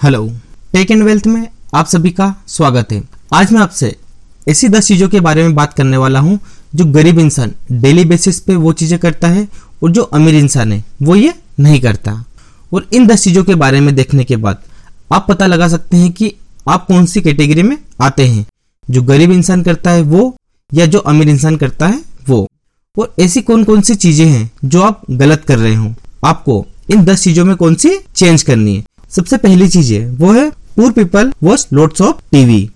Hello, take and wealth में आप सभी का स्वागत है। आज मैं आपसे ऐसी दस चीज़ों के बारे में बात करने वाला हूँ, जो गरीब इंसान डेली बेसिस पे वो चीज़ें करता है और जो अमीर इंसान है, वो ये नहीं करता। और इन दस चीज़ों के बारे में देखने के बाद आप पता लगा सकते हैं कि आप कौन सी कैटेगरी में आते हैं। जो गरीब इंसान करता है वो, या जो अमीर इंसान करता है वो। और ऐसी कौन कौन सी चीज़ें हैं जो आप गलत कर रहे हो। आपको इन दस चीज़ों में कौन सी चेंज करनी है? सबसे पहली चीज़ है वो है poor people watch lots of TV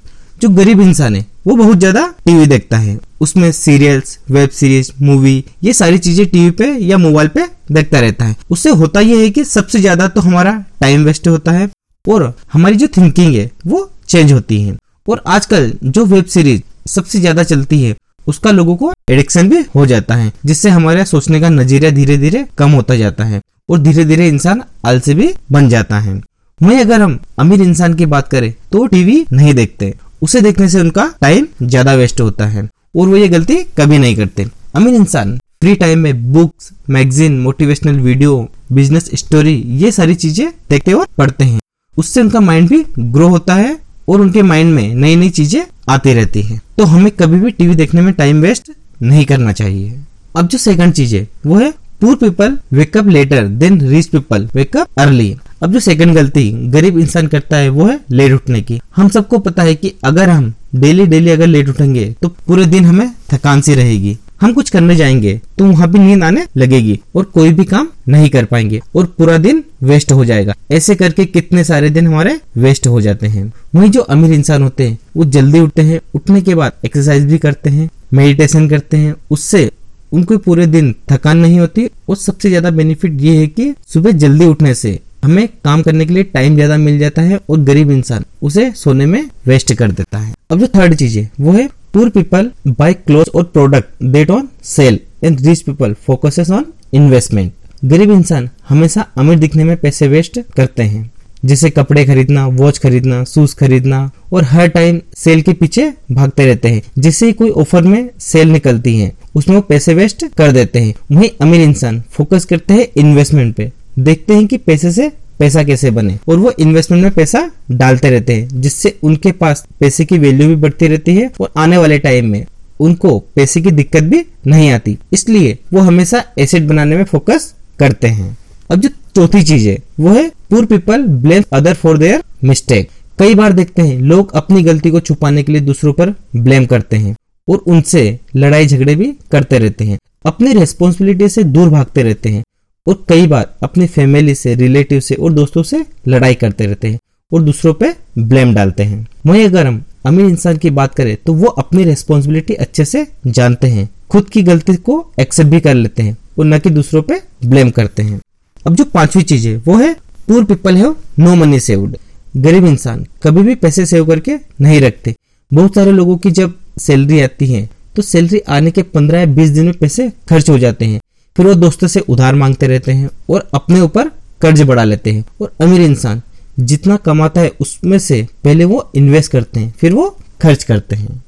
जो गरीब इंसान है, वो बहुत ज़्यादा टीवी देखता है। उसमें सीरियल्स वेब सीरीज़ मूवी ये सारी चीज़ें टीवी पे या मोबाइल पे देखता रहता है। उससे होता यह है कि सबसे ज़्यादा तो हमारा टाइम वेस्ट होता है और हमारी जो थिंकिंग है, वो चेंज होती है। और आजकल जो वेब सीरीज़ सबसे ज़्यादा चलती है, उसका लोगों को एडिक्शन भी हो जाता है, जिससे हमारे सोचने का नज़रिया धीरे धीरे कम होता जाता है। और धीरे धीरे इंसान आलसी बन जाता है। वही अगर हम अमीर इंसान की बात करें तो टीवी नहीं देखते। उसे देखने से उनका टाइम ज़्यादा वेस्ट होता है और वो ये गलती कभी नहीं करते। अमीर इंसान, फ्री टाइम में books, magazine, motivational video, business story, ये सारी चीज़ें देखते और पढ़ते हैं। उससे उनका माइंड भी ग्रो होता है और उनके माइंड में नई नई चीज़ें आती रहती है। तो हमें कभी भी टीवी देखने में टाइम वेस्ट नहीं करना चाहिए। अब जो सेकंड चीज़ है, वो है poor people wake up later than rich people wake up early अब जो सेकंड गलती गरीब इंसान करता है, वो है लेट उठने की। हम सबको पता है कि अगर हम डेली डेली अगर लेट उठेंगे तो पूरे दिन हमें थकान सी रहेगी। हम कुछ करने जाएँगे तो वहाँ भी नींद आने लगेगी और कोई भी काम नहीं कर पाएँगे और पूरा दिन वेस्ट हो जाएगा। ऐसे करके कितने सारे दिन हमारे वेस्ट हो जाते हैं। वही जो अमीर इंसान होते हैं, वो जल्दी उठते हैं, उठने के बाद एक्सरसाइज भी करते हैं मेडिटेशन करते हैं, उससे उनको पूरे दिन थकान नहीं होती। और सबसे ज़्यादा बेनिफिट ये है कि सुबह जल्दी उठने से हमें काम करने के लिए टाइम ज़्यादा मिल जाता है और गरीब इंसान उसे सोने में वेस्ट कर देता है। अब जो थर्ड चीज़ है, वो है पुअर पीपल बाय क्लोथ और product that on sale and rich people focuses on investment गरीब इंसान हमेशा अमीर दिखने में पैसे वेस्ट करते हैं। जैसे कपड़े खरीदना वॉच खरीदना शूज़ खरीदना, और हर टाइम सेल के पीछे भागते रहते हैं। जिससे कोई ऑफ़र में सेल निकलती है, उसमें वो पैसे वेस्ट कर देते हैं। वही अमीर इंसान फोकस करते हैं इन्वेस्टमेंट पे। देखते हैं कि पैसे से पैसा कैसे बने, और वो इन्वेस्टमेंट में पैसा डालते रहते हैं, जिससे उनके पास पैसे की वैल्यू भी बढ़ती रहती है, और आने वाले टाइम में उनको पैसे की दिक्कत भी नहीं आती। इसलिए वो हमेशा एसेट बनाने में फोकस करते हैं। अब जो चौथी चीज़ है, वो है poor people blame other for their mistake कई बार देखते हैं, लोग अपनी गलती को छुपाने के लिए दूसरों पर ब्लेम करते हैं और उनसे लड़ाई झगड़े भी करते रहते हैं। अपनी रेस्पॉन्सिबिलिटी से दूर भागते रहते हैं और कई बार अपनी फैमिली से रिलेटिव से और दोस्तों से लड़ाई करते रहते हैं और दूसरों पे ब्लेम डालते हैं। वहीं अगर हम अमीर इंसान की बात करें तो वो अपनी रेस्पॉन्सिबिलिटी अच्छे से जानते हैं, खुद की गलती को एक्सेप्ट भी कर लेते हैं और न कि दूसरों पे ब्लेम करते हैं। अब जो पांचवी चीज़ है, वो है poor people have no money saved गरीब इंसान कभी भी पैसे सेव करके नहीं रखते। बहुत सारे लोगों की जब सैलरी आती है तो सैलरी आने के पंद्रह या बीस दिन में पैसे खर्च हो जाते हैं। फिर वो दोस्तों से उधार मांगते रहते हैं और अपने ऊपर कर्ज बढ़ा लेते हैं। और अमीर इंसान जितना कमाता है, उसमें से पहले वो इन्वेस्ट करते हैं, फिर वो खर्च करते हैं।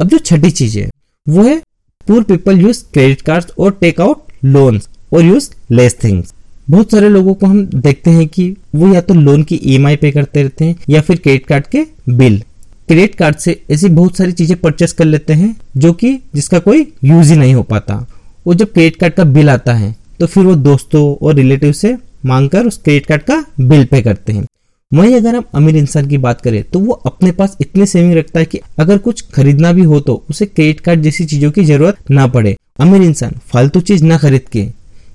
अब जो छठी चीज़ है, वो है poor people use credit card और टेक आउट लोन और यूज़ लेस थिंग्स बहुत सारे लोगों को हम देखते हैं कि वो या तो लोन की ई पे करते रहते हैं या फिर क्रेडिट कार्ड के बिल क्रेडिट कार्ड से ऐसी बहुत सारी चीज़ें परचेस कर लेते हैं जो कि जिसका कोई यूज़ ही नहीं हो पाता। वो जब क्रेडिट कार्ड का बिल आता है तो फिर वो दोस्तों और रिलेटिव से मांगकर उस क्रेडिट कार्ड का बिल पे करते हैं। वहीं अगर हम अमीर इंसान की बात करें तो वो अपने पास इतने सेविंग रखता है कि अगर कुछ खरीदना भी हो तो उसे क्रेडिट कार्ड जैसी चीज़ों की ज़रूरत ना पड़े। अमीर इंसान फालतू चीज़ ना खरीद के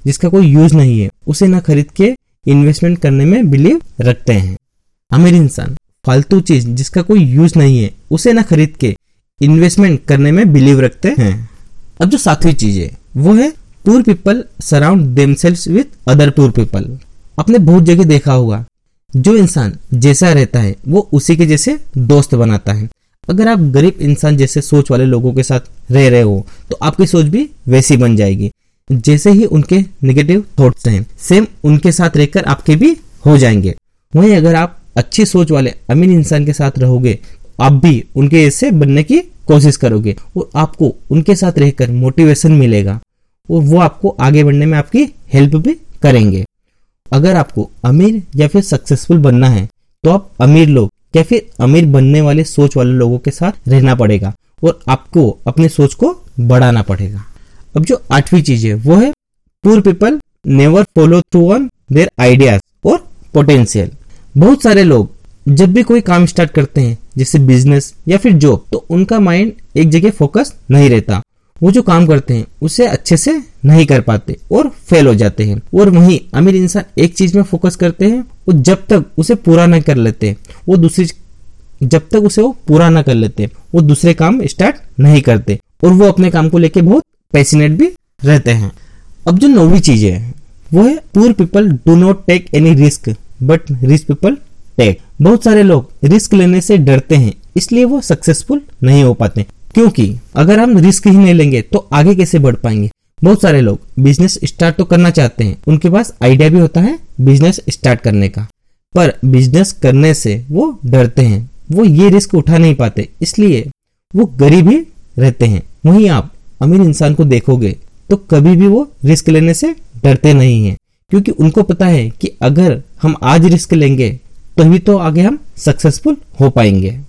जिसका कोई यूज़ नहीं है, उसे ना खरीद के इन्वेस्टमेंट करने में बिलीव रखते हैं। अमीर इंसान, फालतू चीज़ जिसका कोई यूज़ नहीं है, उसे ना खरीद के इन्वेस्टमेंट करने में बिलीव रखते हैं। अब जो सातवीं चीज़ है, वो है poor people surround themselves with other poor people आपने बहुत जगह देखा होगा, जो इंसान जैसा रहता है, वो उसी के जैसे दोस्त बनाता है। अगर आप गरीब इंसान जैसे सोच वाले लोगों के साथ रह रहे हो तो आपकी सोच भी वैसी बन जाएगी। जैसे ही उनके नेगेटिव थॉट्स हैं सेम उनके साथ रहकर आपके भी हो जाएँगे। वहीं अगर आप अच्छी सोच वाले अमीर इंसान के साथ रहोगे, आप भी उनके ऐसे बनने की कोशिश करोगे और आपको उनके साथ रहकर मोटिवेशन मिलेगा और वो आपको आगे बढ़ने में आपकी हेल्प भी करेंगे। अगर आपको अमीर या फिर सक्सेसफुल बनना है तो आप अमीर लोग या फिर अमीर बनने वाले सोच वाले लोगों के साथ रहना पड़ेगा और आपको अपनी सोच को बढ़ाना पड़ेगा। अब जो आठवीं चीज़ है, वो है poor people never follow through on their ideas और पोटेंशियल बहुत सारे लोग जब भी कोई काम स्टार्ट करते हैं, जैसे बिज़नेस या फिर जॉब तो उनका माइंड एक जगह फोकस नहीं रहता। वो जो काम करते हैं, उसे अच्छे से नहीं कर पाते और फेल हो जाते हैं। और वहीं अमीर इंसान एक चीज़ में फोकस करते हैं और जब तक उसे पूरा नहीं कर लेते, वो दूसरी जब तक उसे वो पूरा ना कर लेते, वो दूसरे काम स्टार्ट नहीं करते। और वो अपने काम को लेके बहुत पैसिनेट भी रहते हैं। अब जो नौवीं चीज़ है, वो है poor people do not take any risk but rich people take बहुत सारे लोग रिस्क लेने से डरते हैं, इसलिए वो सक्सेसफुल नहीं हो पाते। क्योंकि अगर हम रिस्क ही नहीं लेंगे तो आगे कैसे बढ़ पाएँगे? बहुत सारे लोग बिज़नेस स्टार्ट तो करना चाहते हैं, उनके पास आइडिया भी होता है बिज़नेस स्टार्ट करने का। पर बिज़नेस करने से वो डरते हैं, वो ये रिस्क उठा नहीं पाते, इसलिए वो गरीब ही रहते हैं। वहीं आप अमीर इंसान को देखोगे तो कभी भी वो रिस्क लेने से डरते नहीं है। क्योंकि उनको पता है कि अगर हम आज रिस्क लेंगे, तभी तो आगे हम सक्सेसफुल हो पाएँगे।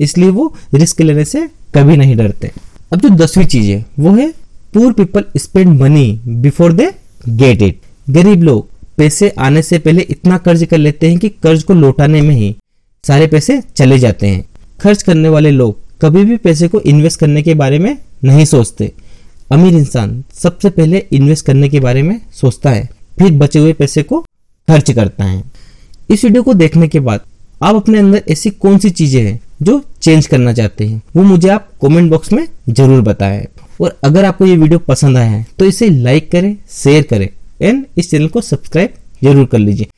इसलिए वो रिस्क लेने से कभी नहीं डरते। अब जो दसवीं चीज़ है, वो है poor people spend money before they get it गरीब लोग पैसे आने से पहले इतना कर्ज कर लेते हैं कि कर्ज को लौटाने में ही सारे पैसे चले जाते हैं। खर्च करने वाले लोग कभी भी पैसे को इन्वेस्ट करने के बारे में नहीं सोचते। अमीर इंसान सबसे पहले इन्वेस्ट करने के बारे में सोचता है, फिर बचे हुए पैसे को खर्च करता है। इस वीडियो को देखने के बाद आप अपने अंदर ऐसी कौन सी चीज़ें हैं जो चेंज करना चाहते हैं? वो मुझे आप कमेंट बॉक्स में ज़रूर बताएँ। और अगर आपको ये वीडियो पसंद आया है तो इसे लाइक करें शेयर करें एंड इस चैनल को सब्सक्राइब ज़रूर कर लीजिए।